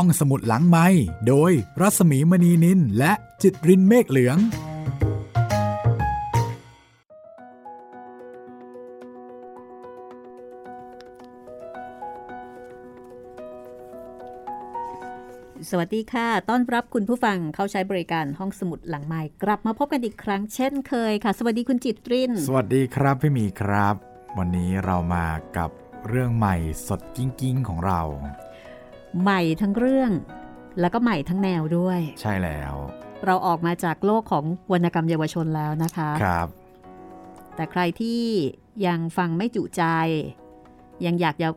ห้องสมุดหลังไม้โดยรัสมีมณีนินและจิตรินเมฆเหลือง สวัสดีค่ะ ต้อนรับคุณผู้ฟังเข้าใช้บริการห้องสมุดหลังไม้กลับมาพบกันอีกครั้งเช่นเคยค่ะ สวัสดีคุณจิตริน สวัสดีครับพี่หมีครับ วันนี้เรามากับเรื่องใหม่สดกิ้งกิ้งของเรา ใหม่ทั้งเรื่อง แล้วก็ใหม่ทั้งแนวด้วย ใช่แล้ว เราออกมาจากโลกของวรรณกรรมเยาวชนแล้วนะคะครับ แต่ใครที่ยังฟังไม่จุใจ ยังอยากจะ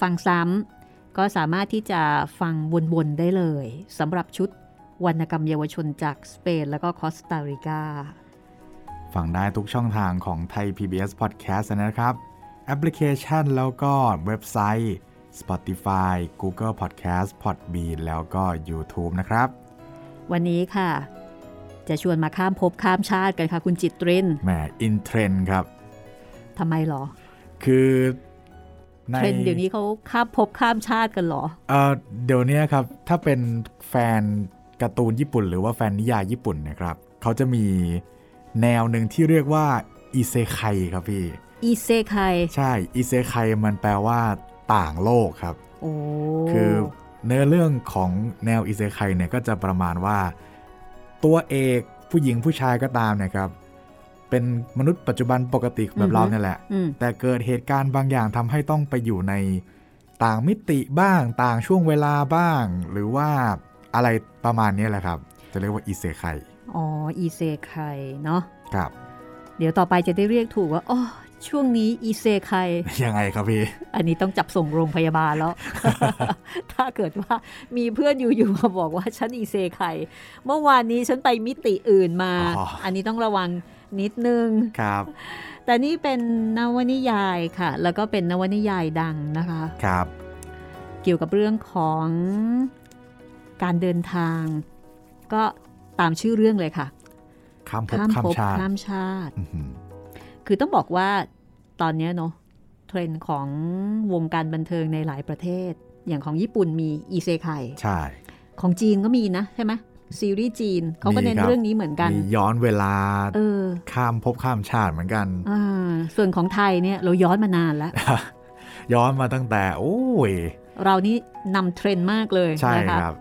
ฟังซ้ำก็สามารถที่จะฟังวนๆได้เลยสำหรับชุดวรรณกรรมเยาวชนจากสเปน แล้วก็คอสตาริกาฟังได้ทุกช่องทางของไทย PBS Podcast นะครับ แอปพลิเคชันแล้วก็เว็บไซต์ Spotify Google Podcast Podbean แล้วก็ YouTube นะครับ วันนี้ค่ะ จะชวนมาข้ามภพข้ามชาติกันค่ะ คุณจิตรินแหม in trend ครับทำไมหรอ คือ in trend เดี๋ยวนี้เขาข้ามภพข้ามชาติกันเหรอเออเดี๋ยวนี้ครับ ถ้าเป็นแฟนการ์ตูนญี่ปุ่น หรือว่าแฟนนิยายญี่ปุ่นนะครับเขาจะมีแนวหนึ่งที่เรียกว่าอิเซไคครับพี่อีเซไคใช่อิเซไคมันแปลว่า ต่างโลกครับโอ้คือเนื้อเรื่องของแนวอิเซไคเนี่ยก็จะประมาณว่า ตัวเอกผู้หญิงผู้ชายก็ตามเนะครับ เป็นมนุษย์ปัจจุบันปกติแบบเราเนี่ยแหละอืมแต่เกิดเหตุการณ์บางอย่างทำให้ต้องไปอยู่ในต่างมิติบ้าง ต่างช่วงเวลาบ้าง หรือว่าอะไรประมาณนี้แหละครับ จะเรียกว่าอิเซไคอ๋อ อีเซไคเนาะครับ เดี๋ยวต่อไปจะได้เรียกถูกว่าอ๋อ ช่วงนี้อีเซไคยังไงครับพี่ อันนี้ต้องจับส่งโรงพยาบาลแล้ว ถ้าเกิดว่ามีเพื่อนอยู่ๆมาบอกว่าฉันอีเซไคเมื่อวานนี้ฉันไปมิติอื่นมาอ๋ออันนี้ต้องระวังนิดนึงครับ แต่นี่เป็นนวนิยายค่ะ แล้วก็เป็นนวนิยายดังนะคะครับ เกี่ยวกับเรื่องของการเดินทาง ก็ตามชื่อเรื่องเลยค่ะ ข้ามภพข้ามภพชาติ คือต้องบอกว่าตอนเนี้ยเนาะเทรนด์ของวงการบันเทิงในหลายประเทศ อย่างของญี่ปุ่นมีอีเซไคใช่ ของจีนก็มีนะใช่ไหมซีรีส์จีนเขาก็เน้นมีครับเรื่องนี้เหมือนกันมีย้อนเวลาเออข้ามภพข้ามชาติเหมือนกันอ่าส่วนของไทยเนี่ยเราย้อนมานานแล้ว ย้อนมาตั้งแต่ โอ้ย เรานี่นำเทรนด์มากเลยใช่นะคะครับ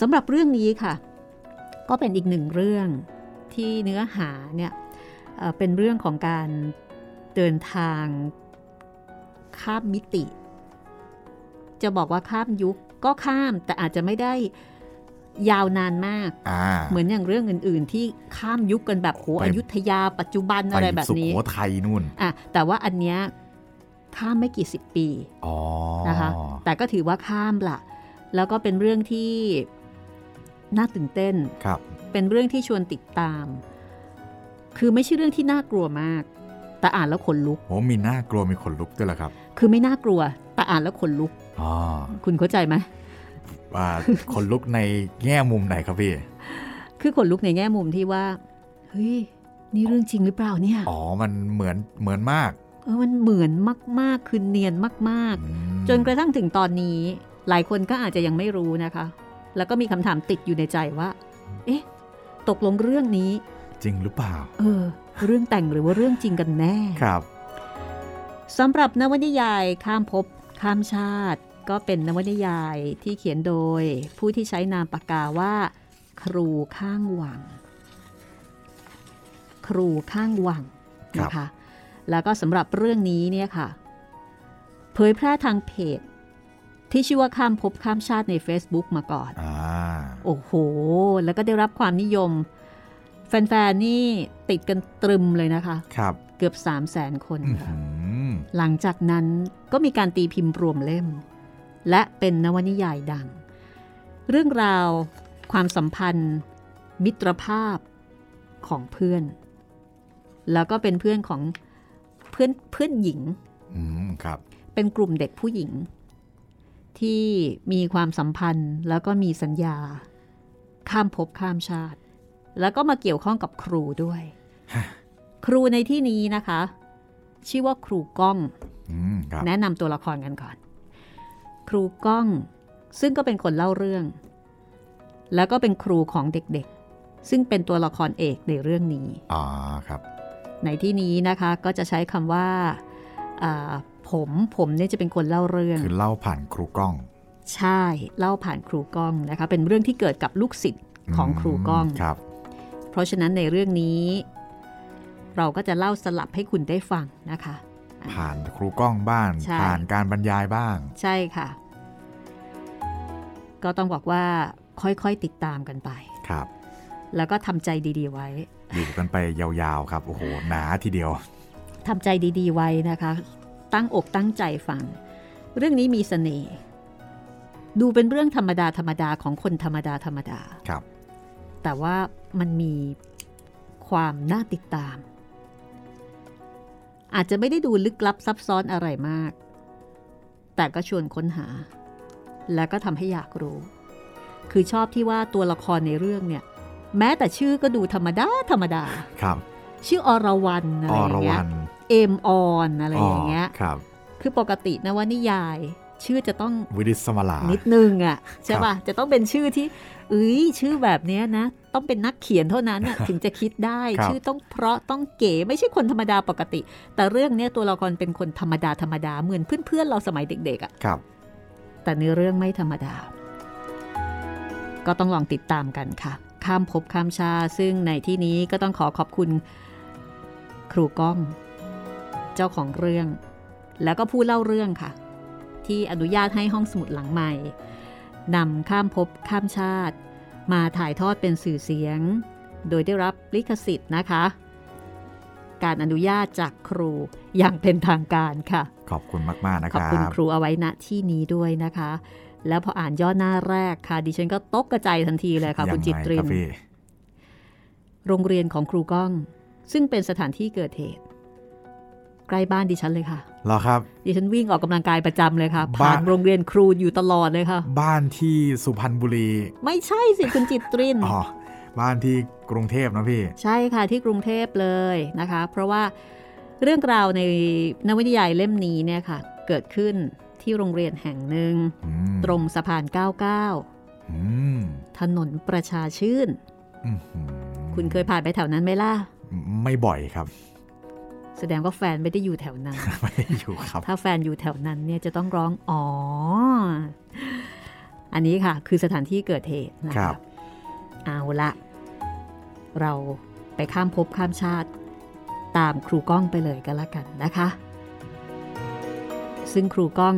สำหรับเรื่องนี้ค่ะ ก็เป็นอีกหนึ่งเรื่องที่เนื้อหาเนี่ย เอ่อเป็นเรื่องของการเดินทางข้ามมิติ จะบอกว่าข้ามยุคก็ข้ามแต่อาจจะไม่ได้ยาวนานมากอ่าเหมือนอย่างเรื่องอื่น ๆ ที่ข้ามยุคกันแบบโหไปอยุธยาปัจจุบันไปอะไรแบบสุนี้โขทัยนู่นอะแต่ว่าอันเนี้ยข้ามไม่กี่สิบปีอ๋อนะคะ แต่ก็ถือว่าข้ามละแล้วก็เป็นเรื่องที่น่าตื่นเต้นครับเป็นเรื่องที่ชวนติดตาม คือไม่ใช่เรื่องที่น่ากลัวมาก แต่อ่านแล้วขนลุกโหมีหน้ากลัวมีขนลุกด้วยเหรอครับ คือไม่น่ากลัว แต่อ่านแล้วขนลุกอ๋อคุณเข้าใจไหมว่าขนลุกในแง่มุมไหนครับพี่คือขนลุกในแง่มุมที่ว่าเฮ้ยนี่เรื่องจริงหรือเปล่าเนี่ยอ๋อมันเหมือนเหมือนมากเออมันเหมือนมากๆคือเนียนมากอืมๆจนกระทั่งถึงตอนนี้ หลายคนก็อาจจะยังไม่รู้นะคะ แล้วก็มีคำถามติดอยู่ในใจว่า เอ๊ะ ตกลงเรื่องนี้ จริงหรือเปล่า เออ เรื่องแต่งหรือว่าเรื่องจริงกันแน่ ครับสำหรับนวนิยายข้ามภพข้ามชาติ ก็เป็นนวนิยายที่เขียนโดย ผู้ที่ใช้นามปากกาว่า ครูข้างวัง ครูข้างวังครับนะคะแล้วก็สำหรับเรื่องนี้เนี่ยค่ะ เผยแพร่ทางเพจ ที่ชื่อว่าข้ามภพข้ามชาติใน Facebook มาก่อนอ่าโอ้โห แล้วก็ได้รับความนิยม แฟนๆ นี่ติดกันตรึมเลยนะคะครับเกือบ 3 0 0แสนคนอื้อค่ะหือหลังจากนั้นก็มีการตีพิมพ์รวมเล่ม และเป็นนวนิยายดัง เรื่องราวความสัมพันธ์ มิตรภาพของเพื่อน แล้วก็เป็นเพื่อนของเพื่อนเพื่อนหญิงอืมครับ เป็นกลุ่มเด็กผู้หญิง ที่มีความสัมพันธ์แล้วก็มีสัญญา ข้ามภพข้ามชาติ แล้วก็มาเกี่ยวข้องกับครูด้วย ครูในที่นี้นะคะ ชื่อว่าครูก้องอืมครับแนะนำตัวละครกันก่อน ครูก้อง ซึ่งก็เป็นคนเล่าเรื่อง แล้วก็เป็นครูของเด็กๆ ซึ่งเป็นตัวละครเอกในเรื่องนี้อ๋อครับ ในที่นี้นะคะก็จะใช้คำว่าผมผมเนี่ยจะเป็นคนเล่าเรื่อง คือเล่าผ่านครูกล้อง ใช่เล่าผ่านครูกล้องนะคะเป็นเรื่องที่เกิดกับลูกศิษย์ของครูกล้องครับ เพราะฉะนั้นในเรื่องนี้ เราก็จะเล่าสลับให้คุณได้ฟังนะคะ ผ่านครูกล้องบ้าง ผ่านการบรรยายบ้าง ใช่ค่ะ ก็ต้องบอกว่าค่อยๆติดตามกันไป ครับ แล้วก็ทำใจดีๆไว้ อยู่กันไปยาวๆครับ โอ้โห หนาทีเดียว ทำใจดีๆไว้นะคะ ตั้งอกตั้งใจฟัง เรื่องนี้มีสเสน่ห์ ดูเป็นเรื่องธรรมดาธรรมดาของคนธรรมดาธรรมดา ครับ แต่ว่ามันมีความน่าติดตาม อาจจะไม่ได้ดูลึกลับซับซ้อนอะไรมาก แต่ก็ชวนค้นหา และก็ทำให้อยากรู้ คือชอบที่ว่าตัวละครในเรื่องเนี่ย แม้แต่ชื่อก็ดูธรรมดา ธรรมดาครับ ชื่ออรวรรณอะไรอย่างเงี้ยเอมออนอะไรอย่างเงี้ยครับ คือปกตินะว่านิยายชื่อจะต้องวิดิสมาลานิดนึงอะใช่ป่ะจะต้องเป็นชื่อที่ เอ้ยชื่อแบบนี้นะ ต้องเป็นนักเขียนเท่านั้นถึงจะคิดได้ ชื่อต้องเพราะต้องเก๋ไม่ใช่คนธรรมดาปกติ แต่เรื่องนี้ตัวละครเป็นคนธรรมดาธรรมดาเหมือนเพื่อนๆเราสมัยเด็กๆอะครับแต่ในเรื่องไม่ธรรมดา ก็ต้องลองติดตามกันค่ะ ข้ามภพข้ามชาซึ่งในที่นี้ก็ต้องขอขอบคุณ ครูก้อง เจ้าของเรื่อง แล้วก็ผู้เล่าเรื่องค่ะ ที่อนุญาตให้ห้องสมุดหลังใหม่ นำข้ามภพข้ามชาติ มาถ่ายทอดเป็นสื่อเสียง โดยได้รับลิขสิทธิ์นะคะ การอนุญาตจากครูอย่างเป็นทางการค่ะ ขอบคุณมาก ๆ นะครับ ขอบคุณครูเอาไว้ณที่นี้ด้วยนะคะ แล้วพออ่านย่อหน้าแรกค่ะ ดิฉันก็ตกกระจายทันทีเลยค่ะ คุณจิตรินโรงเรียนของครูก้อง ซึ่งเป็นสถานที่เกิดเหตุ ใกล้บ้านดิฉันเลยค่ะเหรอครับดิฉันวิ่งออกกำลังกายประจำเลยค่ะ ผ่านโรงเรียนครูอยู่ตลอดเลยค่ะ บ้านที่สุพรรณบุรี ไม่ใช่สิคุณจิตรินอ๋อบ้านที่กรุงเทพนะพี่ ใช่ค่ะที่กรุงเทพเลยนะคะ เพราะว่าเรื่องราวในนวนิยายเล่มนี้เนี่ยค่ะ เกิดขึ้นที่โรงเรียนแห่งหนึ่ง ตรงสะพาน 99ถนนประชาชื่น คุณเคยผ่านไปแถวนั้นไหมล่ะ ไม่บ่อยครับ แสดงว่าแฟนไม่ได้อยู่แถวนั้น ไม่ได้อยู่ครับ ถ้าแฟนอยู่แถวนั้นเนี่ยจะต้องร้องอ๋อ อันนี้ค่ะ คือสถานที่เกิดเหตุนะครับ เอาละ เราไปข้ามภพข้ามชาติ ตามครูก้องไปเลยก็แล้วกันนะคะ ซึ่งครูก้อง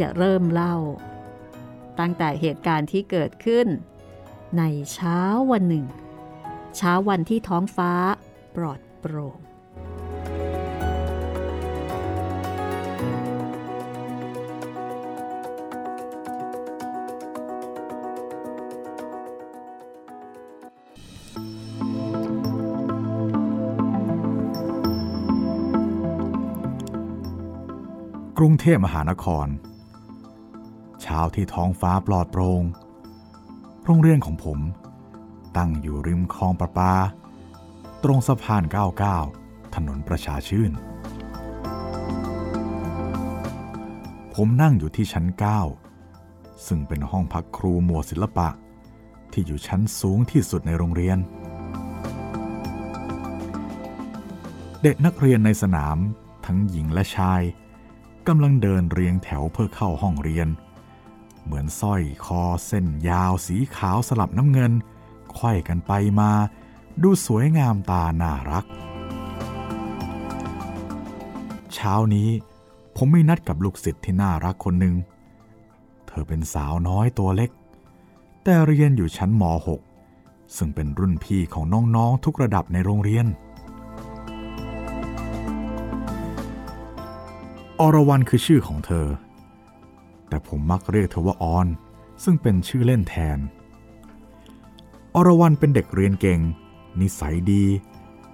จะเริ่มเล่า ตั้งแต่เหตุการณ์ที่เกิดขึ้น ในเช้าวันหนึ่ง เช้าวันที่ท้องฟ้าปลอดโปร่ง รุงเทพมหานคร เช้าที่ท้องฟ้าปลอดโปรง่งโรงเรียนของผมตั้งอยู่ริมคลองประปา ตรงสะพาน 99 ถนนประชาชื่น ผมนั่งอยู่ที่ชั้น 9 ซึ่งเป็นห้องพักครูหมวดศิลปะ ที่อยู่ชั้นสูงที่สุดในโรงเรียน เด็กนักเรียนในสนามทั้งหญิงและชาย กำลังเดินเรียงแถวเพื่อเข้าห้องเรียน เหมือนสร้อยคอเส้นยาวสีขาวสลับน้ำเงินควยกันไปมา ดูสวยงามตาน่ารัก เช้านี้ผมไม่นัดกับลูกศิษย์ที่น่ารักคนหนึ่ง เธอเป็นสาวน้อยตัวเล็ก แต่เรียนอยู่ชั้นม .6 ซึ่งเป็นรุ่นพี่ของน้องๆทุกระดับในโรงเรียน อรวรันคือชื่อของเธอ แต่ผมมักเรียกเธอว่าออน ซึ่งเป็นชื่อเล่นแทน อรวรันเป็นเด็กเรียนเก่ง นิสัยดี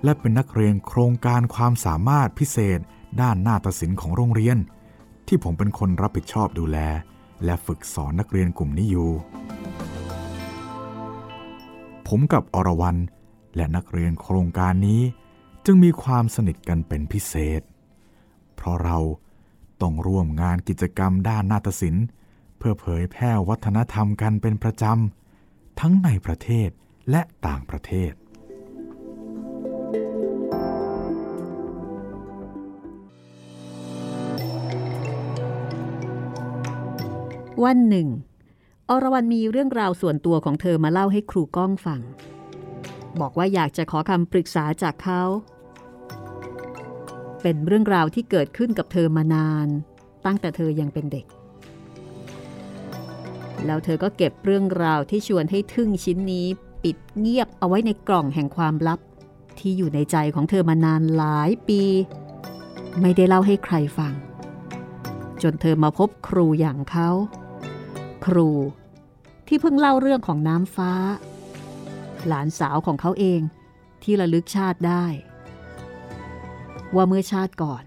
และเป็นนักเรียนโครงการความสามารถพิเศษด้านนาฏศิลป์ของโรงเรียน ที่ผมเป็นคนรับผิดชอบดูแล และฝึกสอนนักเรียนกลุ่มนี้อยู่ ผมกับอรวรันและนักเรียนโครงการนี้จึงมีความสนิทกันเป็นพิเศษ เพราะเรา ต้องร่วมงานกิจกรรมด้านนาฏศิลป์เพื่อเผยแพร่วัฒนธรรมกันเป็นประจำ ทั้งในประเทศและต่างประเทศ วันหนึ่ง อรวรันมีเรื่องราวส่วนตัวของเธอมาเล่าให้ครูก้องฟัง บอกว่าอยากจะขอคำปรึกษาจากเขา เป็นเรื่องราวที่เกิดขึ้นกับเธอมานาน ตั้งแต่เธอยังเป็นเด็ก แล้วเธอก็เก็บเรื่องราวที่ชวนให้ทึ่งชิ้นนี้ปิดเงียบเอาไว้ในกล่องแห่งความลับ ที่อยู่ในใจของเธอมานานหลายปี ไม่ได้เล่าให้ใครฟัง จนเธอมาพบครูอย่างเขา ครูที่เพิ่งเล่าเรื่องของน้ำฟ้า หลานสาวของเขาเองที่ระลึกชาติได้ ว่าเมื่อชาติก่อน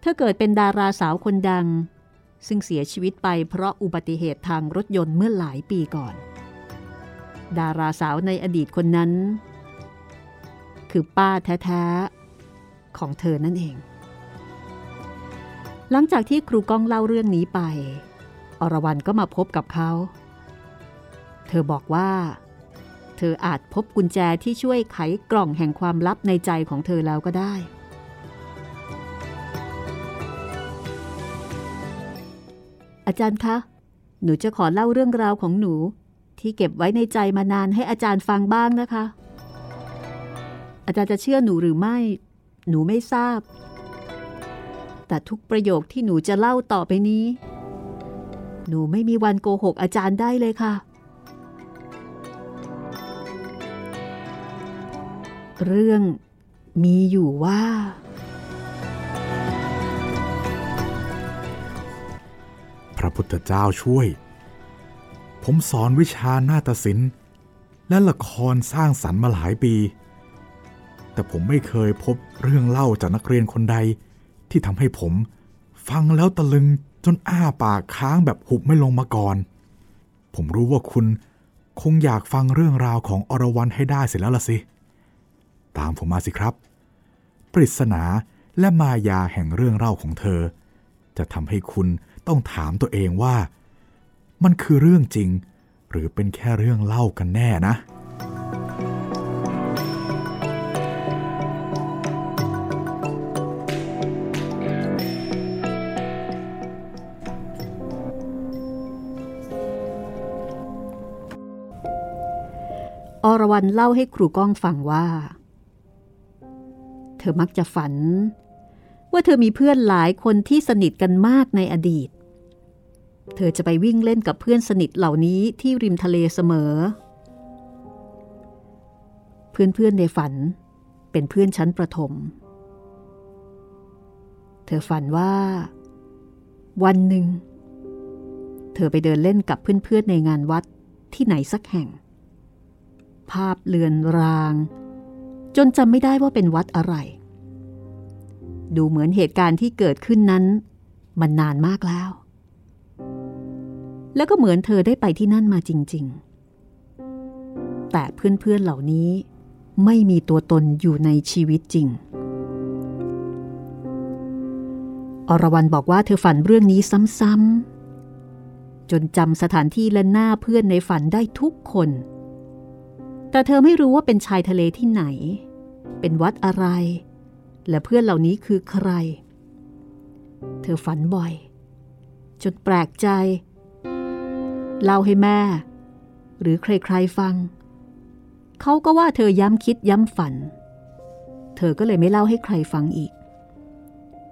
เธอเกิดเป็นดาราสาวคนดัง ซึ่งเสียชีวิตไปเพราะอุบัติเหตุทางรถยนต์เมื่อหลายปีก่อน ดาราสาวในอดีตคนนั้น คือป้าแท้ๆ ของเธอนั่นเอง หลังจากที่ครูก้องเล่าเรื่องนี้ไป อรวรันก็มาพบกับเขา เธอบอกว่าเธออาจพบกุญแจที่ช่วยไขกล่องแห่งความลับในใจของเธอแล้วก็ได้ อาจารย์คะ หนูจะขอเล่าเรื่องราวของหนูที่เก็บไว้ในใจมานานให้อาจารย์ฟังบ้างนะคะ อาจารย์จะเชื่อหนูหรือไม่ หนูไม่ทราบ แต่ทุกประโยคที่หนูจะเล่าต่อไปนี้ หนูไม่มีวันโกหกอาจารย์ได้เลยค่ะ เรื่องมีอยู่ว่า ระพุทธเจ้าช่วย ผมสอนวิชานาฏศิลป์และละครสร้างสรรค์มาหลายปี แต่ผมไม่เคยพบเรื่องเล่าจากนักเรียนคนใด ที่ทำให้ผมฟังแล้วตะลึงจนอ้าปากค้างแบบหุบไม่ลงมาก่อน ผมรู้ว่าคุณคงอยากฟังเรื่องราวของอรวรันให้ได้เสร็จแล้วล่ะสิ ตามผมมาสิครับ ปริศนาและมายาแห่งเรื่องเล่าของเธอ จะทำให้คุณ ต้องถามตัวเองว่า มันคือเรื่องจริง หรือเป็นแค่เรื่องเล่ากันแน่นะ อรวรันเล่าให้ครูก้องฟังว่า เธอมักจะฝันว่าเธอมีเพื่อนหลายคนที่สนิทกันมากในอดีต เธอจะไปวิ่งเล่นกับเพื่อนสนิทเหล่านี้ที่ริมทะเลเสมอ เพื่อนๆในฝันเป็นเพื่อนชั้นประถม เธอฝันว่า วันหนึ่ง เธอไปเดินเล่นกับเพื่อนๆในงานวัดที่ไหนสักแห่ง ภาพเลือนราง จนจำไม่ได้ว่าเป็นวัดอะไร ดูเหมือนเหตุการณ์ที่เกิดขึ้นนั้น มันนานมากแล้ว แล้วก็เหมือนเธอได้ไปที่นั่นมาจริง ๆ แต่เพื่อนๆเหล่านี้ไม่มีตัวตนอยู่ในชีวิตจริง อรวรันบอกว่าเธอฝันเรื่องนี้ซ้ำๆ จนจำสถานที่และหน้าเพื่อนในฝันได้ทุกคน แต่เธอไม่รู้ว่าเป็นชายทะเลที่ไหน เป็นวัดอะไร และเพื่อนเหล่านี้คือใคร เธอฝันบ่อย จนแปลกใจ เล่าให้แม่ หรือใครๆฟัง เขาก็ว่าเธอย้ำคิดย้ำฝัน เธอก็เลยไม่เล่าให้ใครฟังอีก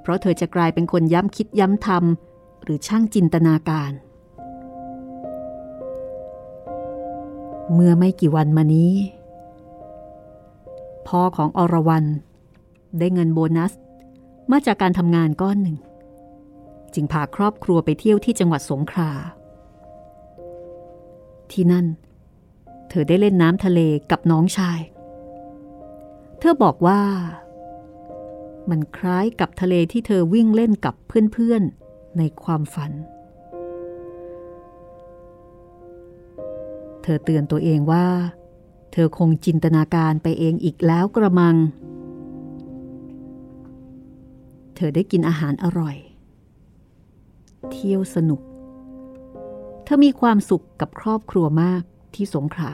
เพราะเธอจะกลายเป็นคนย้ำคิดย้ำทำหรือช่างจินตนาการ เมื่อไม่กี่วันมานี้ พ่อของอรวรันได้เงินโบนัส มาจากการทำงานก้อนหนึ่ง จึงพาครอบครัวไปเที่ยวที่จังหวัดสงขลา ที่นั่น เธอได้เล่นน้ำทะเลกับน้องชาย เธอบอกว่า มันคล้ายกับทะเลที่เธอวิ่งเล่นกับเพื่อนๆในความฝัน เธอเตือนตัวเองว่า เธอคงจินตนาการไปเองอีกแล้วกระมัง เธอได้กินอาหารอร่อย เที่ยวสนุก เธอมีความสุขกับครอบครัวมากที่สงขลา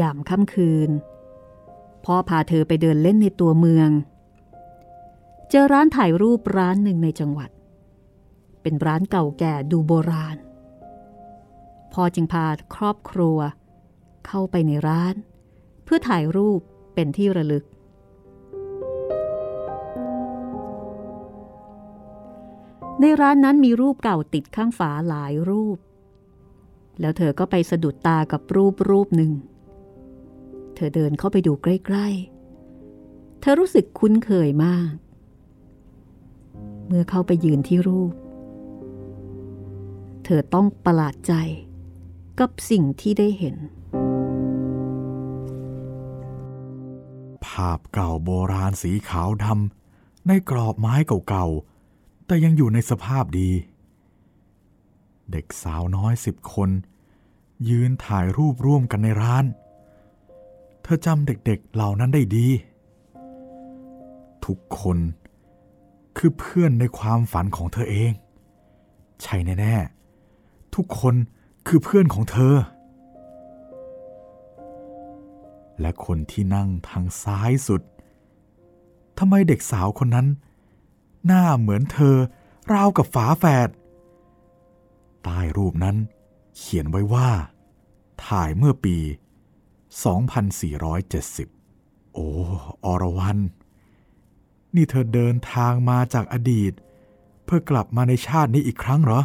ยามค่ำคืน พ่อพาเธอไปเดินเล่นในตัวเมือง เจอร้านถ่ายรูปร้านหนึ่งในจังหวัด เป็นร้านเก่าแก่ดูโบราณ พ่อจึงพาครอบครัว เข้าไปในร้าน เพื่อถ่ายรูปเป็นที่ระลึก ในร้านนั้นมีรูปเก่าติดข้างฝาหลายรูป แล้วเธอก็ไปสะดุดตากับรูปรูปหนึ่ง เธอเดินเข้าไปดูใกล้ๆ เธอรู้สึกคุ้นเคยมาก เมื่อเข้าไปยืนที่รูป เธอต้องประหลาดใจกับสิ่งที่ได้เห็น ภาพเก่าโบราณสีขาวดำในกรอบไม้เก่าๆ แต่ยังอยู่ในสภาพดี เด็กสาวน้อยสิบคน ยืนถ่ายรูปร่วมกันในร้าน เธอจำเด็กๆเหล่านั้นได้ดี ทุกคนคือเพื่อนในความฝันของเธอเอง ใช่แน่ๆ ทุกคนคือเพื่อนของเธอ และคนที่นั่งทางซ้ายสุดทำไมเด็กสาวคนนั้น หน้าเหมือนเธอ ราวกับฝาแฝดใต้รูปนั้น เขียนไว้ว่า ถ่ายเมื่อปี 2470 โอ้ อรวรัน นี่เธอเดินทางมาจากอดีต เพื่อกลับมาในชาตินี้อีกครั้งเหรอ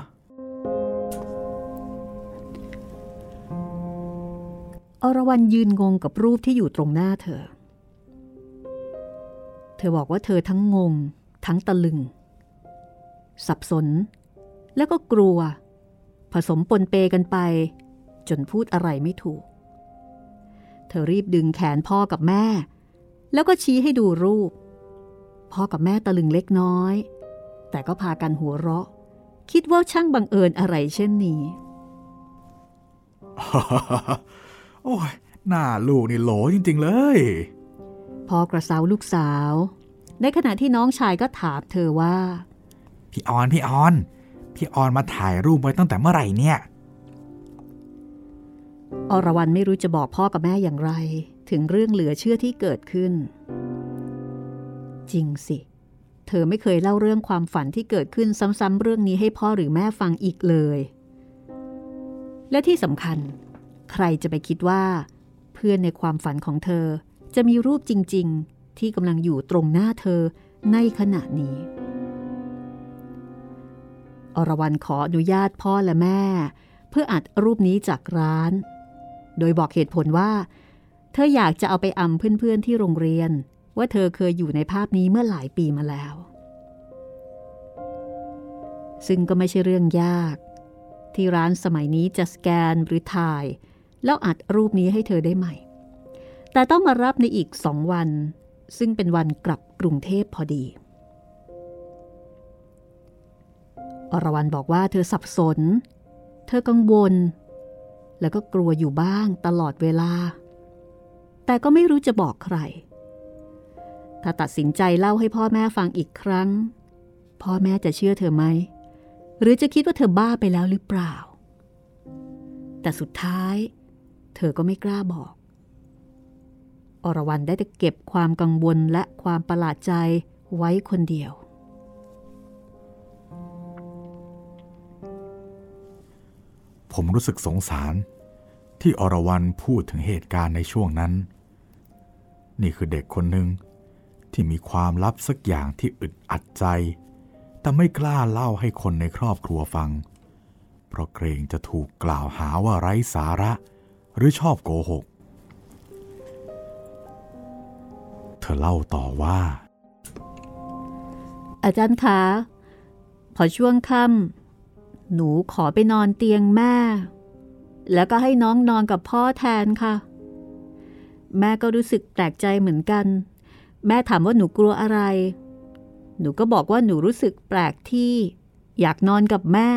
อรวรันยืนงงกับรูปที่อยู่ตรงหน้าเธอ เธอบอกว่าเธอทั้งงง ทั้งตะลึง สับสน แล้วก็กลัว ผสมปนเปกันไป จนพูดอะไรไม่ถูก เธอรีบดึงแขนพ่อกับแม่ แล้วก็ชี้ให้ดูรูป พ่อกับแม่ตะลึงเล็กน้อย แต่ก็พากันหัวเราะ คิดว่าช่างบังเอิญอะไรเช่นนี้ โอ้ยหน้าลูกนี่โหลจริง ๆ เลยพอกระเซาลูกสาว ในขณะที่น้องชายก็ถามเธอว่า พี่ออนพี่ออน พี่ออนมาถ่ายรูปไว้ตั้งแต่เมื่อไหร่เนี่ย อรวรันไม่รู้จะบอกพ่อกับแม่อย่างไร ถึงเรื่องเหลือเชื่อที่เกิดขึ้น จริงสิ เธอไม่เคยเล่าเรื่องความฝันที่เกิดขึ้นซ้ำๆเรื่องนี้ให้พ่อหรือแม่ฟังอีกเลย และที่สำคัญ ใครจะไปคิดว่า เพื่อนในความฝันของเธอจะมีรูปจริง ๆ ที่กำลังอยู่ตรงหน้าเธอในขณะนี้ อรวรันขออนุญาตพ่อและแม่ เพื่ออัดรูปนี้จากร้าน โดยบอกเหตุผลว่า เธออยากจะเอาไปอำเพื่อนๆที่โรงเรียน ว่าเธอเคยอยู่ในภาพนี้เมื่อหลายปีมาแล้ว ซึ่งก็ไม่ใช่เรื่องยาก ที่ร้านสมัยนี้จะสแกนหรือถ่าย แล้วอัดรูปนี้ให้เธอได้ใหม่แต่ต้องมารับในอีกสองวัน ซึ่งเป็นวันกลับกรุงเทพพอดี อรวรันบอกว่าเธอสับสน เธอกังวล แล้วก็กลัวอยู่บ้างตลอดเวลา แต่ก็ไม่รู้จะบอกใคร ถ้าตัดสินใจเล่าให้พ่อแม่ฟังอีกครั้ง พ่อแม่จะเชื่อเธอไหม หรือจะคิดว่าเธอบ้าไปแล้วหรือเปล่า แต่สุดท้าย เธอก็ไม่กล้าบอก อรวรันได้แต่เก็บความกังวลและความประหลาดใจไว้คนเดียว ผมรู้สึกสงสารที่อรวรันพูดถึงเหตุการณ์ในช่วงนั้น นี่คือเด็กคนหนึ่งที่มีความลับสักอย่างที่อึดอัดใจ แต่ไม่กล้าเล่าให้คนในครอบครัวฟัง เพราะเกรงจะถูกกล่าวหาว่าไร้สาระหรือชอบโกหก อเล่าต่อว่า อาจารย์คะ พอช่วงค่ำหนูขอไปนอนเตียงแม่ แล้วก็ให้น้องนอนกับพ่อแทนค่ะ แม่ก็รู้สึกแปลกใจเหมือนกัน แม่ถามว่าหนูกลัวอะไร หนูก็บอกว่าหนูรู้สึกแปลกที่อยากนอนกับแม่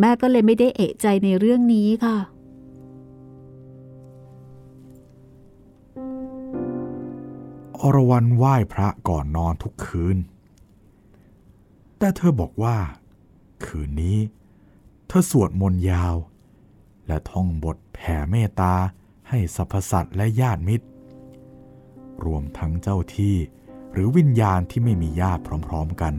แม่ก็เลยไม่ได้เอะใจในเรื่องนี้ค่ะ อรวรันไหว้พระก่อนนอนทุกคืน แต่เธอบอกว่า คืนนี้ เธอสวดมนต์ยาว และท่องบทแผ่เมตตาให้สรรพสัตว์และญาติมิตร รวมทั้งเจ้าที่หรือวิญญาณที่ไม่มีญาติพร้อมๆกัน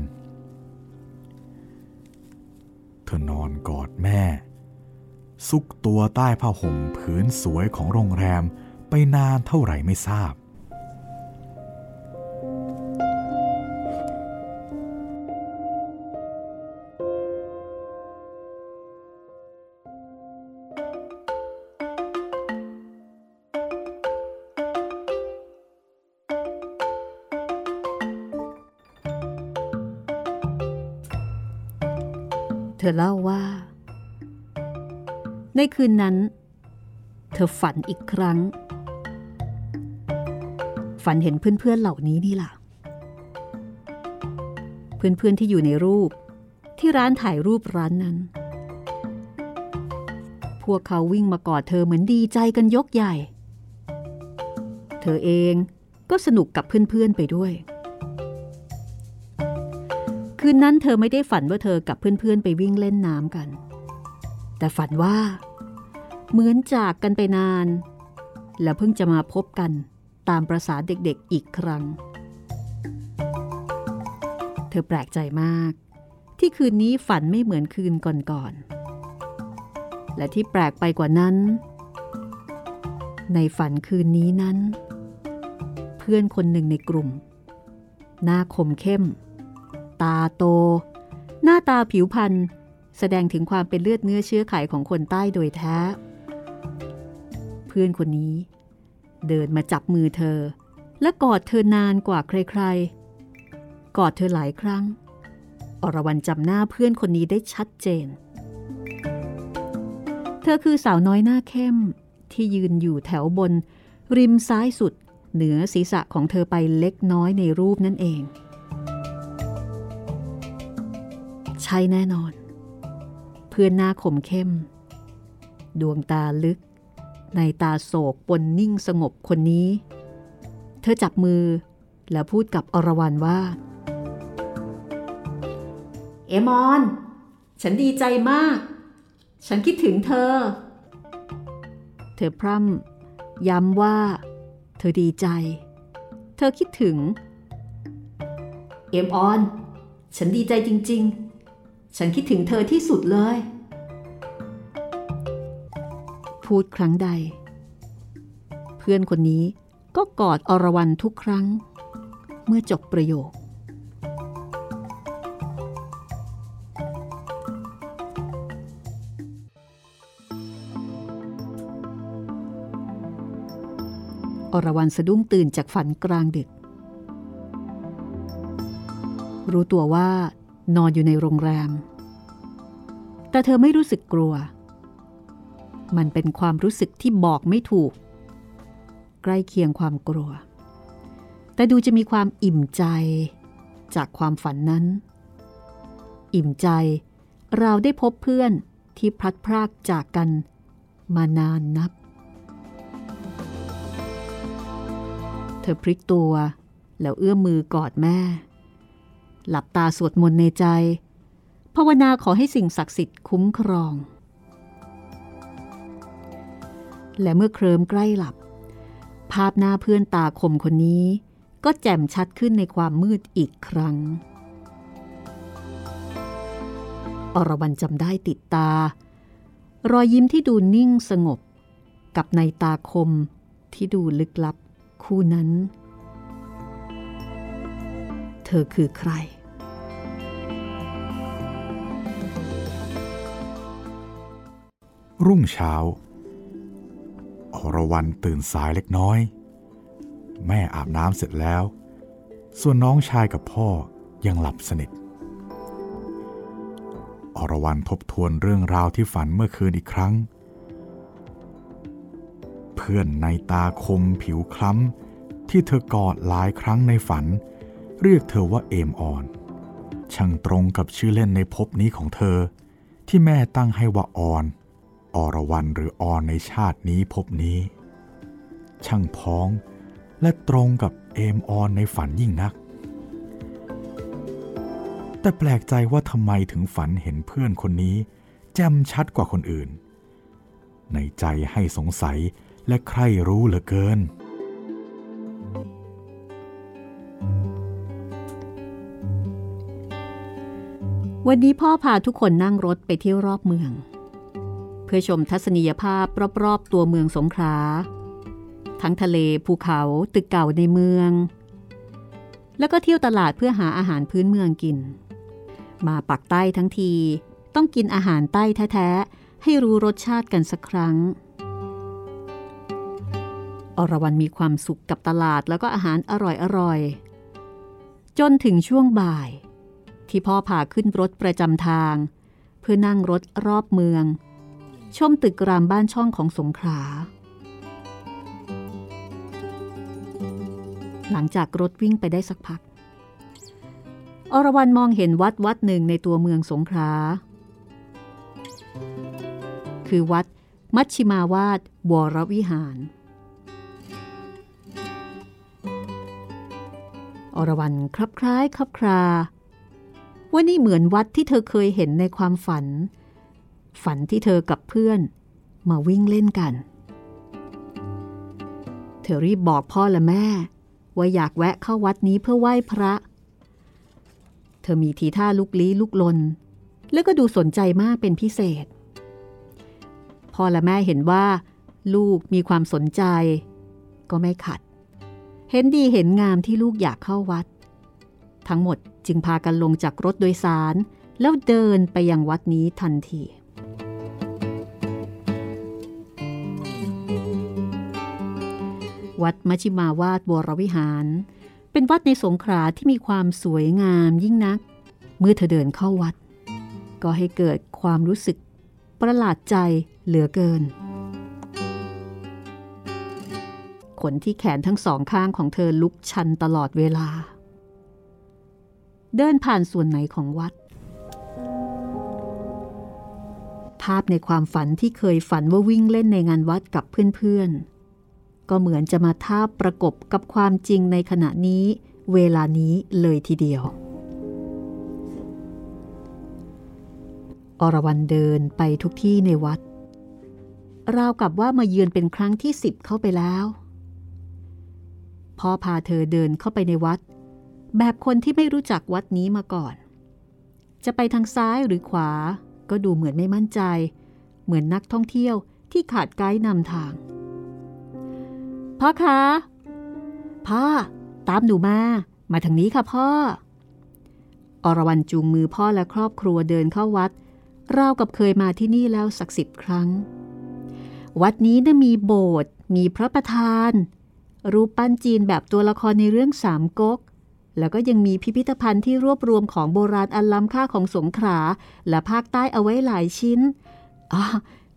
เธอนอนกอดแม่ ซุกตัวใต้ผ้าห่มผืนสวยของโรงแรมไปนานเท่าไหร่ไม่ทราบ เธอเล่าว่า ในคืนนั้น เธอฝันอีกครั้ง ฝันเห็นเพื่อนๆเหล่านี้นี่ล่ะ เพื่อนๆที่อยู่ในรูปที่ร้านถ่ายรูปร้านนั้น พวกเขาวิ่งมากอดเธอเหมือนดีใจกันยกใหญ่ เธอเองก็สนุกกับเพื่อนๆไปด้วย คืนนั้นเธอไม่ได้ฝันว่าเธอกับเพื่อนๆ ไปวิ่งเล่นน้ำกัน แต่ฝันว่า เหมือนจากกันไปนาน แล้วเพิ่งจะมาพบกันตามประษาเด็กๆอีกครั้ง เธอแปลกใจมาก ที่คืนนี้ฝันไม่เหมือนคืนก่อนๆ และที่แปลกไปกว่านั้น ในฝันคืนนี้นั้น เพื่อนคนหนึ่งในกลุ่ม หน้าคมเข้ม ตาโต หน้าตาผิวพรรณแสดงถึงความเป็นเลือดเนื้อเชื้อไขของคนใต้โดยแท้ เพื่อนคนนี้ เดินมาจับมือเธอ และกอดเธอนานกว่าใครๆ กอดเธอหลายครั้ง อรวรันจำหน้าเพื่อนคนนี้ได้ชัดเจน เธอคือสาวน้อยหน้าเข้มที่ยืนอยู่แถวบน ริมซ้ายสุด เหนือศีรษะของเธอไปเล็กน้อยในรูปนั่นเอง ใช่แน่นอน เพื่อนหน้าขมเข้ม ดวงตาลึก ในตาโศกปนนิ่งสงบคนนี้ เธอจับมือแล้วพูดกับอรวรันว่า เอมอน ฉันดีใจมาก ฉันคิดถึงเธอ เธอพร่ำย้ำว่า เธอดีใจ เธอคิดถึง เอมออนฉันดีใจจริง ๆ ฉันคิดถึงเธอที่สุดเลย พูดครั้งใด เพื่อนคนนี้ก็กอดอรวรันทุกครั้ง เมื่อจบประโยค อรวรันสะดุ้งตื่นจากฝันกลางดึก รู้ตัวว่า นอนอยู่ในโรงแรม แต่เธอไม่รู้สึกกลัว มันเป็นความรู้สึกที่บอกไม่ถูก ใกล้เคียงความกลัว แต่ดูจะมีความอิ่มใจจากความฝันนั้น อิ่มใจเราได้พบเพื่อนที่พลัดพรากจากกันมานานนับ เธอพลิกตัวแล้วเอื้อมมือกอดแม่ หลับตาสวดมนต์ในใจ ภาวนาขอให้สิ่งศักดิ์สิทธิ์คุ้มครอง และเมื่อเคลิ้มใกล้หลับ ภาพหน้าเพื่อนตาคมคนนี้ ก็แจ่มชัดขึ้นในความมืดอีกครั้ง อรวรันจำได้ติดตา รอยยิ้มที่ดูนิ่งสงบ กับในตาคมที่ดูลึกลับคู่นั้น เธอคือใคร รุ่งเช้าอรวรันตื่นสายเล็กน้อย แม่อาบน้ำเสร็จแล้ว ส่วนน้องชายกับพ่อยังหลับสนิทอรวรันทบทวนเรื่องราวที่ฝันเมื่อคืนอีกครั้ง เพื่อนในตาคมผิวคล้ำ ที่เธอกอดหลายครั้งในฝัน เรียกเธอว่าเอมออน ช่างตรงกับชื่อเล่นในภพนี้ของเธอ ที่แม่ตั้งให้ว่าออน อรวรันหรือออนในชาตินี้ภพนี้ ช่างพ้องและตรงกับเอมออนในฝันยิ่งนัก แต่แปลกใจว่าทำไมถึงฝันเห็นเพื่อนคนนี้แจ่มชัดกว่าคนอื่น ในใจให้สงสัยและใครรู้เหลือเกิน วันนี้พ่อพาทุกคนนั่งรถไปเที่ยวรอบเมือง พื่อชมทัศนียภาพรอบๆตัวเมืองสงขลา ทั้งทะเลภูเขาตึกเก่าในเมือง แล้วก็เที่ยวตลาดเพื่อหาอาหารพื้นเมืองกิน มาปักใต้ทั้งทีต้องกินอาหารใต้แท้ๆ ให้รู้รสชาติกันสักครั้ง อรวรันมีความสุขกับตลาดแล้วก็อาหารอร่อยๆ จนถึงช่วงบ่าย ที่พ่อพาขึ้นรถประจำทาง เพื่อนั่งรถรอบเมือง ชมตึกรามบ้านช่องของสงขลา หลังจากรถวิ่งไปได้สักพัก อรวรันมองเห็นวัดวัดหนึ่งในตัวเมืองสงขลา คือวัดมัชชิมาวาดวรวิหาร อรวรันคลับคล้ายคลับคราว่านี่เหมือนวัดที่เธอเคยเห็นในความฝัน ฝันที่เธอกับเพื่อน มาวิ่งเล่นกัน เธอรีบบอกพ่อและแม่ ว่าอยากแวะเข้าวัดนี้เพื่อไหว้พระ เธอมีทีท่าลุกลี้ลุกลน แล้วก็ดูสนใจมากเป็นพิเศษ พ่อและแม่เห็นว่า ลูกมีความสนใจ ก็ไม่ขัด เห็นดีเห็นงามที่ลูกอยากเข้าวัด ทั้งหมดจึงพากันลงจากรถโดยสารแล้วเดินไปยังวัดนี้ทันที วัดมัชิมาวาดวรวิหาร เป็นวัดในสงขลาที่มีความสวยงามยิ่งนัก เมื่อเธอเดินเข้าวัด ก็ให้เกิดความรู้สึกประหลาดใจเหลือเกิน ขนที่แขนทั้งสองข้างของเธอลุกชันตลอดเวลา เดินผ่านส่วนไหนของวัด ภาพในความฝันที่เคยฝันว่าวิ่งเล่นในงานวัดกับเพื่อนๆ ก็เหมือนจะมาทาประกบกับความจริงในขณะนี้เวลานี้เลยทีเดียว อรวรันเดินไปทุกที่ในวัด ราวกับว่ามาเยือนเป็นครั้งที่สิบเข้าไปแล้วพ่อพาเธอเดินเข้าไปในวัด แบบคนที่ไม่รู้จักวัดนี้มาก่อน จะไปทางซ้ายหรือขวาก็ดูเหมือนไม่มั่นใจ เหมือนนักท่องเที่ยวที่ขาดไกด์นำทาง พ่อคะ พ่อ ตามหนูมา มาทางนี้ค่ะพ่อ อรวรันจูงมือพ่อและครอบครัวเดินเข้าวัดราวกับเคยมาที่นี่แล้วสักสิบครั้ง วัดนี้นะมีโบสถ์มีพระประธาน รูปปั้นจีนแบบตัวละครในเรื่องสามก๊ก แล้วก็ยังมีพิพิธภัณฑ์ที่รวบรวมของโบราณอันล้ำค่าของสงขลาและภาคใต้เอาไว้หลายชิ้นอ๋อ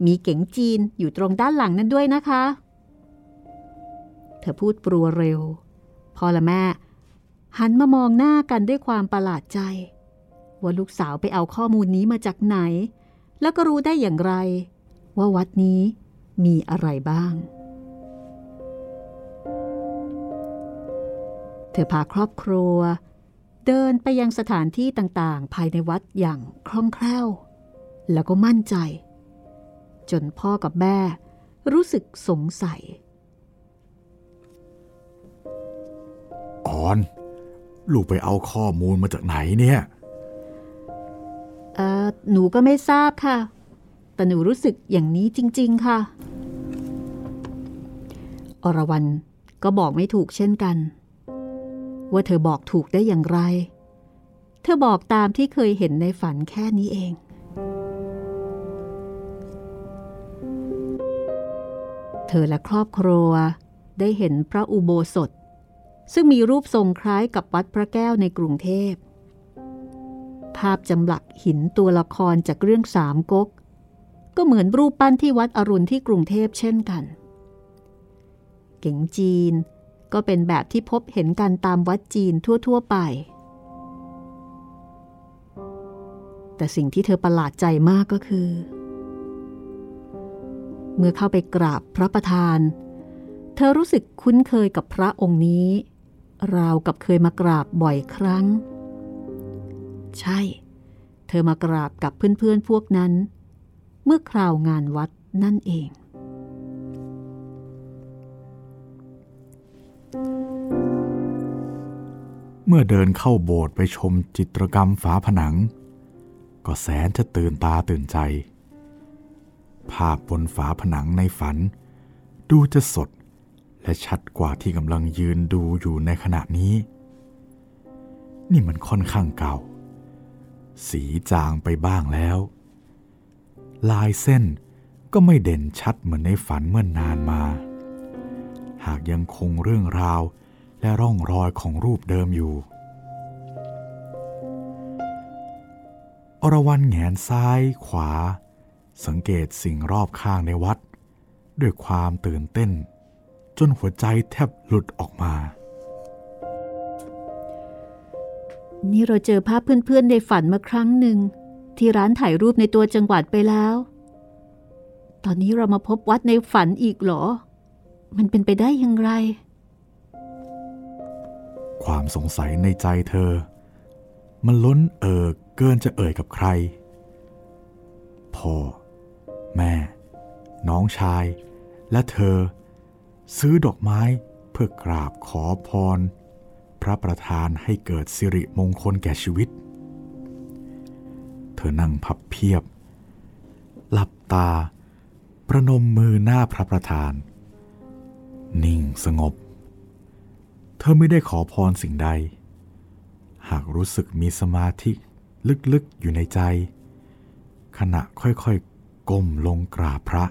มีเก๋งจีนอยู่ตรงด้านหลังนั้นด้วยนะคะ เธอพูดปรัวเร็ว พ่อและแม่ หันมามองหน้ากันด้วยความประหลาดใจ ว่าลูกสาวไปเอาข้อมูลนี้มาจากไหน แล้วก็รู้ได้อย่างไร ว่าวัดนี้มีอะไรบ้าง เธอพาครอบครัว เดินไปยังสถานที่ต่างๆ ภายในวัดอย่างคล่องแคล่ว แล้วก็มั่นใจ จนพ่อกับแม่รู้สึกสงสัย อน ลูกไปเอาข้อมูลมาจากไหนเนี่ยเออหนูก็ไม่ทราบค่ะ แต่หนูรู้สึกอย่างนี้จริง ๆ ค่ะ อรวรันก็บอกไม่ถูกเช่นกัน ว่าเธอบอกถูกได้อย่างไร เธอบอกตามที่เคยเห็นในฝันแค่นี้เองเธอและครอบครัวได้เห็นพระอุโบสถ ซึ่งมีรูปทรงคล้ายกับวัดพระแก้วในกรุงเทพ ภาพจำหลักหินตัวละครจากเรื่องสามก๊ก ก็เหมือนรูปปั้นที่วัดอรุณที่กรุงเทพเช่นกัน เก๋งจีนก็เป็นแบบที่พบเห็นกันตามวัดจีนทั่ว ๆ ไป แต่สิ่งที่เธอประหลาดใจมากก็คือ เมื่อเข้าไปกราบพระประธาน เธอรู้สึกคุ้นเคยกับพระองค์นี้ ราวกับเคยมากราบบ่อยครั้ง ใช่ เธอมากราบกับเพื่อนๆพวกนั้น เมื่อคราวงานวัดนั่นเอง เมื่อเดินเข้าโบสถ์ไปชมจิตรกรรมฝาผนัง ก็แสนจะตื่นตาตื่นใจ ภาพบนฝาผนังในฝัน ดูจะสด และชัดกว่าที่กำลังยืนดูอยู่ในขณะนี้ นี่มันค่อนข้างเก่า สีจางไปบ้างแล้ว ลายเส้นก็ไม่เด่นชัดเหมือนในฝันเมื่อนานมา หากยังคงเรื่องราวและร่องรอยของรูปเดิมอยู่ อรวรันแงนซ้ายขวา สังเกตสิ่งรอบข้างในวัด ด้วยความตื่นเต้น จนหัวใจแทบหลุดออกมา นี่เราเจอภาพเพื่อนๆในฝันมาครั้งหนึ่ง ที่ร้านถ่ายรูปในตัวจังหวัดไปแล้ว ตอนนี้เรามาพบวัดในฝันอีกเหรอ มันเป็นไปได้อย่างไร ความสงสัยในใจเธอ มันล้นเอ่อเกินจะเอ่ยกับใคร พ่อ แม่ น้องชาย และเธอ ซื้อดอกไม้เพื่อกราบขอพร พระประธานให้เกิดสิริมงคลแก่ชีวิต เธอนั่งพับเพียบ หลับตา ประนมมือหน้าพระประธาน นิ่งสงบ เธอไม่ได้ขอพรสิ่งใด หากรู้สึกมีสมาธิลึกๆอยู่ในใจ ขณะค่อยๆก้มลงกราบพระ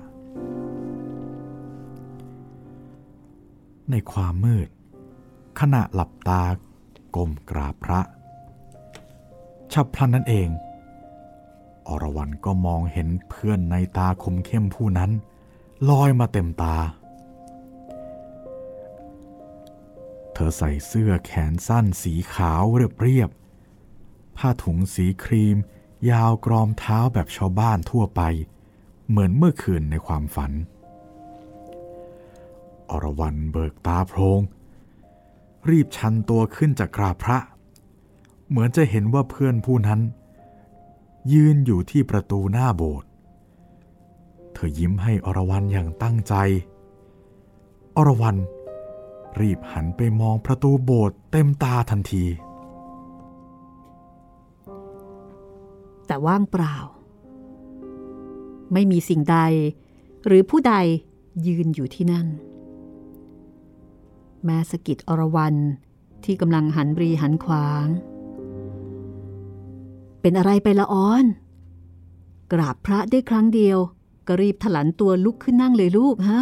ในความมืด ขณะหลับตาก้มกราบพระ ฉับพลันนั้นเอง อรวรันก็มองเห็นเพื่อนในตาคมเข้มผู้นั้น ลอยมาเต็มตา เธอใส่เสื้อแขนสั้นสีขาวเรียบๆผ้าถุงสีครีม ยาวกรอมเท้าแบบชาวบ้านทั่วไป เหมือนเมื่อคืนในความฝัน อรวรันเบิกตาโพรง รีบชันตัวขึ้นจากกราพระ เหมือนจะเห็นว่าเพื่อนผู้นั้น ยืนอยู่ที่ประตูหน้าโบสถ์เธอยิ้มให้อรวรันอย่างตั้งใจ อรวรันรีบหันไปมองประตูโบสถ์เต็มตาทันที แต่ว่างเปล่า ไม่มีสิ่งใดหรือผู้ใดยืนอยู่ที่นั่น แม้สกิดอรวรันที่กำลังหันรีหันขวาง เป็นอะไรไปละอ้อน กราบพระได้ครั้งเดียว ก็รีบถลันตัวลุกขึ้นนั่งเลยลูกฮะ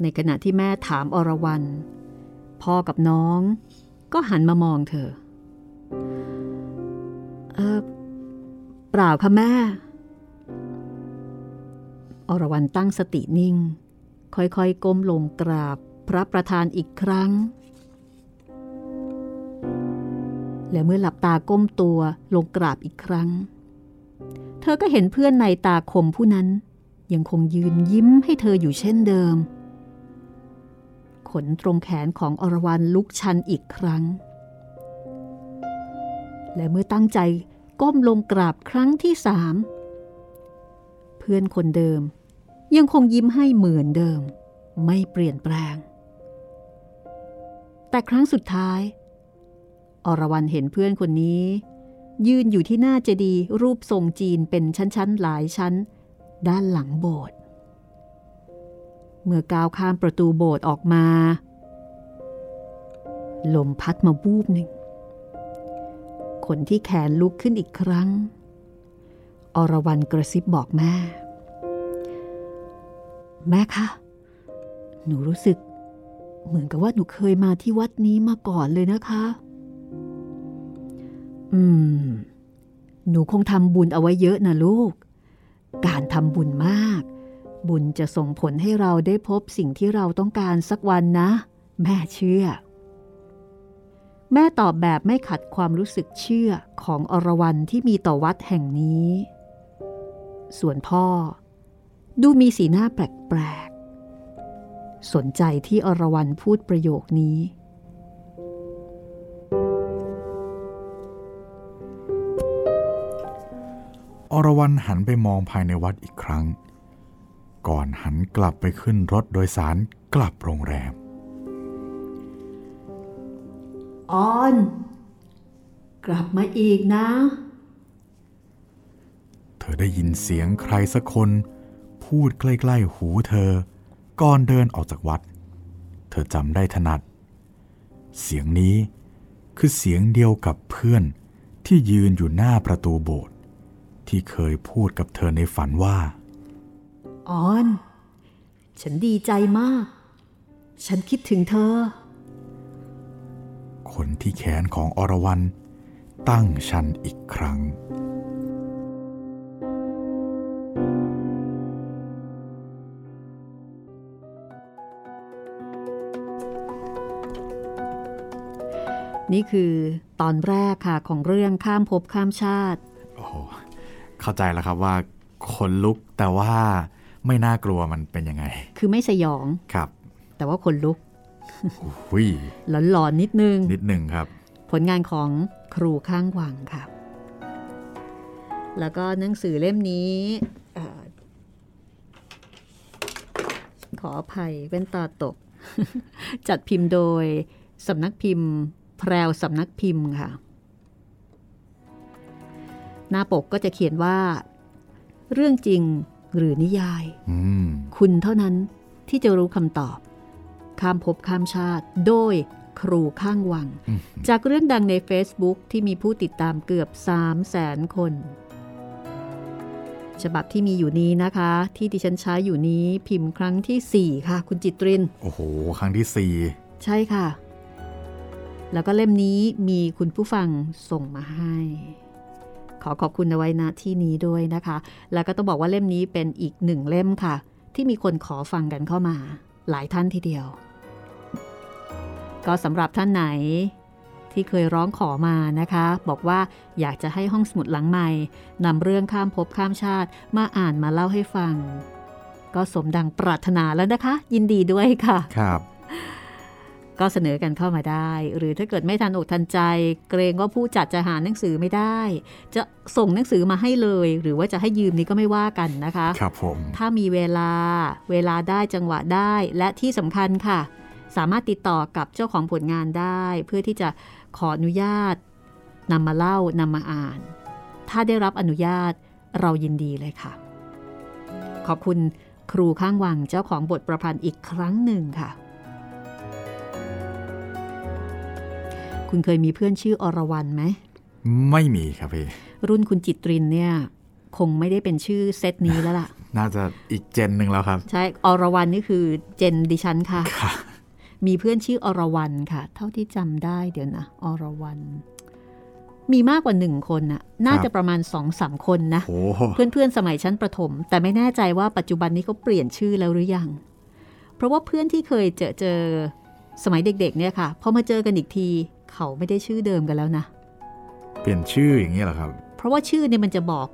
ในขณะที่แม่ถามอรวรันพ่อกับน้อง ก็หันมามองเธอ เออเปล่าค่ะแม่ อรวรันตั้งสตินิ่ง ค่อยๆ ก้มลงกราบ พระประธานอีกครั้ง และเมื่อหลับตาก้มตัวลงกราบอีกครั้ง เธอก็เห็นเพื่อนในตาคมผู้นั้น ยังคงยืนยิ้มให้เธออยู่เช่นเดิม ขนตรงแขนของอรวรันลุกชันอีกครั้ง และเมื่อตั้งใจก้มลงกราบครั้งที่สามเพื่อนคนเดิมยังคงยิ้มให้เหมือนเดิม ไม่เปลี่ยนแปลง แต่ครั้งสุดท้าย อรวรันเห็นเพื่อนคนนี้ ยืนอยู่ที่หน้าเจดีย์รูปทรงจีนเป็นชั้นๆหลายชั้น ด้านหลังโบสถ์เมื่อก้าวข้ามประตูโบสถ์ออกมา ลมพัดมาบูบหนึ่งขนที่แขนลุกขึ้นอีกครั้ง อรวรันกระซิบบอกแม่ แม่คะ หนูรู้สึก เหมือนกับว่าหนูเคยมาที่วัดนี้มาก่อนเลยนะคะ อืม หนูคงทำบุญเอาไว้เยอะนะลูก การทำบุญมาก บุญจะส่งผลให้เราได้พบสิ่งที่เราต้องการสักวันนะ แม่เชื่อ แม่ตอบแบบไม่ขัดความรู้สึกเชื่อของอรวรันที่มีต่อวัดแห่งนี้ ส่วนพ่อ ดูมีสีหน้าแปลก สนใจที่อรวรันพูดประโยคนี้ อรวรันหันไปมองภายในวัดอีกครั้ง ก่อนหันกลับไปขึ้นรถโดยสารกลับโรงแรม ออน กลับมาอีกนะ เธอได้ยินเสียงใครสักคน พูดใกล้ ๆ หูเธอ ก่อนเดินออกจากวัด เธอจำได้ถนัด เสียงนี้คือเสียงเดียวกับเพื่อนที่ยืนอยู่หน้าประตูโบสถ์ที่เคยพูดกับเธอในฝันว่า ออน ฉันดีใจมาก ฉันคิดถึงเธอคนที่แขนของอรวรันตั้งชันอีกครั้ง นี่คือตอนแรกค่ะของเรื่องข้ามภพข้ามชาติ โอ้โหเข้าใจแล้วครับว่าขนลุกแต่ว่าไม่น่ากลัวมันเป็นยังไง คือไม่สยองครับ แต่ว่าคนลุกหุยหลอนๆนิดนึง นิดหนึ่งครับ ผลงานของครูข้างวังค่ะ แล้วก็หนังสือเล่มนี้เออขออภัยแว่นตาตก จัดพิมพ์โดยสำนักพิมพ์ แพรวสำนักพิมพ์ค่ะ หน้าปกก็จะเขียนว่า เรื่องจริงหรือนิยายอืมคุณเท่านั้นที่จะรู้คำตอบ ข้ามภพข้ามชาติ โดยครูข้างวังอืมจากเรื่องดังใน Facebook ที่มีผู้ติดตามเกือบ3 0 0แสนคน ฉบับที่มีอยู่นี้นะคะ ที่ดิฉันใช้อยู่นี้พิมพ์ครั้งทีสี่4 ค่ะ คุณจิตริน โอ้โห ครั้งที่สี่ใช่ค่ะ แล้วก็เล่มนี้มีคุณผู้ฟังส่งมาให้ ขอขอบคุณเอาไว้ณที่นี้ด้วยนะคะ แล้วก็ต้องบอกว่าเล่มนี้เป็นอีกหนึ่งเล่มค่ะ ที่มีคนขอฟังกันเข้ามา หลายท่านทีเดียว ก็สำหรับท่านไหนที่เคยร้องขอมานะคะ บอกว่าอยากจะให้ห้องสมุดหลังใหม่นำเรื่องข้ามภพข้ามชาติมาอ่านมาเล่าให้ฟัง ก็สมดังปรารถนาแล้วนะคะ ยินดีด้วยค่ะ ครับ ก็เสนอกันเข้ามาได้ หรือถ้าเกิดไม่ทันอกทันใจ เกรงว่าผู้จัดจะหาหนังสือไม่ได้ จะส่งหนังสือมาให้เลย หรือว่าจะให้ยืมนี้ก็ไม่ว่ากันนะคะครับผมถ้ามีเวลาเวลาได้จังหวะได้และที่สำคัญค่ะ สามารถติดต่อกับเจ้าของผลงานได้ เพื่อที่จะขออนุญาตนำมาเล่านำมาอ่าน ถ้าได้รับอนุญาตเรายินดีเลยค่ะ ขอบคุณครูข้างวังเจ้าของบทประพันธ์อีกครั้งหนึ่งค่ะ คุณเคยมีเพื่อนชื่ออรวรันไหม ไม่มีครับพี่ รุ่นคุณจิตรินเนี่ย คงไม่ได้เป็นชื่อเซตนี้แล้วล่ะ น่าจะอีกเจนหนึ่งแล้วครับ ใช่ อรวรันนี่คือเจนดิฉันค่ะค่ะมีเพื่อนชื่ออรวรันค่ะ เท่าที่จำได้เดี๋ยวนะ อรวรันมีมากกว่าหนึ่งคนน่ะ น่าจะประมาณสองสามคนนะโอ้เพื่อนๆ สมัยชั้นประถม แต่ไม่แน่ใจว่าปัจจุบันนี้เขาเปลี่ยนชื่อแล้วหรือยัง เพราะว่าเพื่อนที่เคยเจอเจอสมัยเด็กๆเนี่ยค่ะ พอมาเจอกันอีกที เขาไม่ได้ชื่อเดิมกันแล้วนะ เปลี่ยนชื่ออย่างนี้เหรอครับ เพราะว่าชื่อเนี่ยมันจะบอก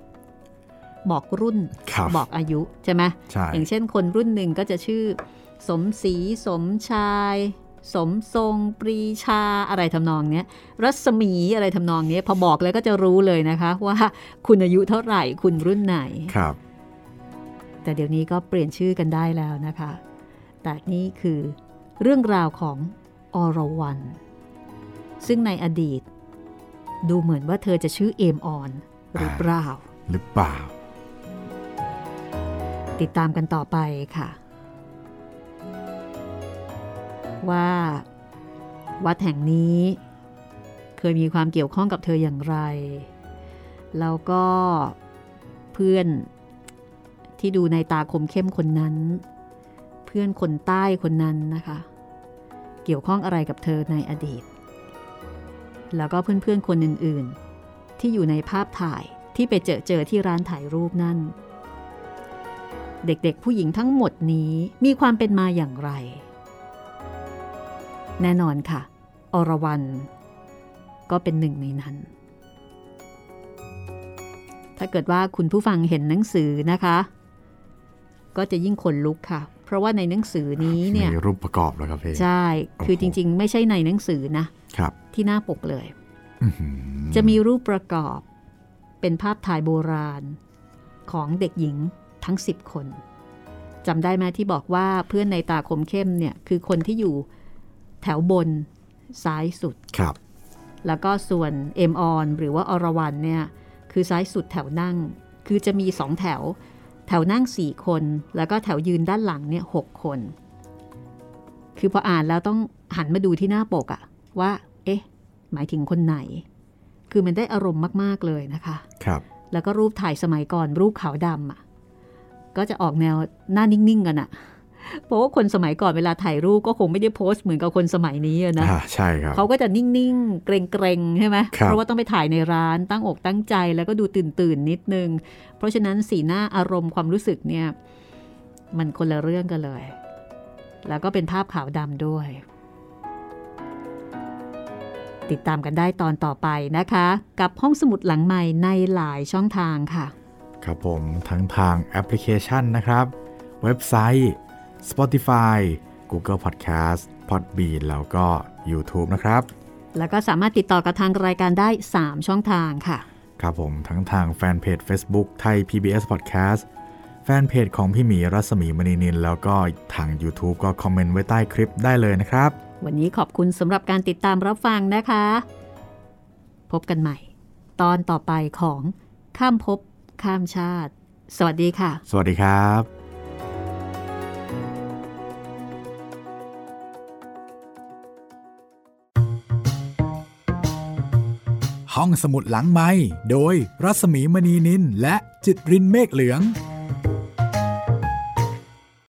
บอกรุ่นครับบอกอายุใช่ไหมใช่อย่างเช่นคนรุ่นหนึ่งก็จะชื่อ สมศรีสมชาย สมทรงปรีชาอะไรทำนองเนี้ย รัศมีอะไรทำนองเนี้ยพอบอกแล้วก็จะรู้เลยนะคะ ว่าคุณอายุเท่าไหร่คุณรุ่นไหนครับ แต่เดี๋ยวนี้ก็เปลี่ยนชื่อกันได้แล้วนะคะ แต่นี่คือเรื่องราวของอรวรัน ซึ่งในอดีต ดูเหมือนว่าเธอจะชื่อเอมออนหรือเปล่า หรือเปล่า ติดตามกันต่อไปค่ะ ว่า วัดแห่งนี้ เคยมีความเกี่ยวข้องกับเธออย่างไร แล้วก็เพื่อนที่ดูในตาคมเข้มคนนั้น เพื่อนคนใต้คนนั้นนะคะ เกี่ยวข้องอะไรกับเธอในอดีต แล้วก็เพื่อนๆคนอื่นๆ ที่อยู่ในภาพถ่ายที่ไปเจอเจอที่ร้านถ่ายรูปนั่น เด็กๆผู้หญิงทั้งหมดนี้มีความเป็นมาอย่างไร แน่นอนค่ะ อรวรันก็เป็นหนึ่งในนั้น ถ้าเกิดว่าคุณผู้ฟังเห็นหนังสือนะคะ ก็จะยิ่งขนลุกค่ะ เพราะว่าในหนังสือนี้เนี่ยมีรูปประกอบแล้วครับพี่ใช่ คือโอ้จโหริงๆ ไม่ใช่ในหนังสือนะครับ ที่หน้าปกเลยอื้อหือจะมีรูปประกอบเป็นภาพถ่ายโบราณของเด็กหญิงทั้ง 10 คนจำได้ไหมที่บอกว่าเพื่อนในตาคมเข้มเนี่ยคือคนที่อยู่แถวบนซ้ายสุดครับ แล้วก็ส่วนเอ็มออนหรือว่าอรวรันเนี่ยคือซ้ายสุดแถวนั่ง คือจะมีสองแถว แถวนั่ง4คน แล้วก็แถวยืนด้านหลังเนี่ยหคน คือพออ่านแล้วต้องหันมาดูที่หน้าปกอะ ว่า เอ๊ะ หมายถึงคนไหน คือมันได้อารมณ์มาก ๆ เลยนะคะ ครับ แล้วก็รูปถ่ายสมัยก่อนรูปขาวดำอะก็จะออกแนวหน้านิ่ง ๆ กันอะเพราะว่าคนสมัยก่อนเวลาถ่ายรูปก็คงไม่ได้โพสต์เหมือนกับคนสมัยนี้อะนะอ่าใช่ครับเขาก็จะนิ่ง ๆ เกรงๆ ใช่ไหมครับเพราะว่าต้องไปถ่ายในร้านตั้งอกตั้งใจแล้วก็ดูตื่น ๆ นิดนึง เพราะฉะนั้นสีหน้าอารมณ์ความรู้สึกเนี่ย มันคนละเรื่องกันเลย แล้วก็เป็นภาพขาวดำด้วย ติดตามกันได้ตอนต่อไปนะคะ กับห้องสมุดหลังใหม่ในหลายช่องทางค่ะ ครับผมทั้งทางแอปพลิเคชันนะครับ เว็บไซต์ Spotify Google Podcast Podbean แล้วก็ YouTube นะครับ แล้วก็สามารถติดต่อกับทางรายการได้ 3 ช่องทางค่ะ ครับผมทั้งทางแฟนเพจ Facebook ไทย PBS Podcast แฟนเพจของพี่หมีรัศมีมณีนิน แล้วก็ทาง YouTube ก็คอมเมนต์ไว้ใต้คลิปได้เลยนะครับ วันนี้ขอบคุณสำหรับการติดตามรับฟังนะคะ พบกันใหม่ ตอนต่อไปของข้ามภพข้ามชาติ สวัสดีค่ะ สวัสดีครับห้องสมุดหลังไม้โดยรัสมีมณีนินและจิตรินเมฆเหลือง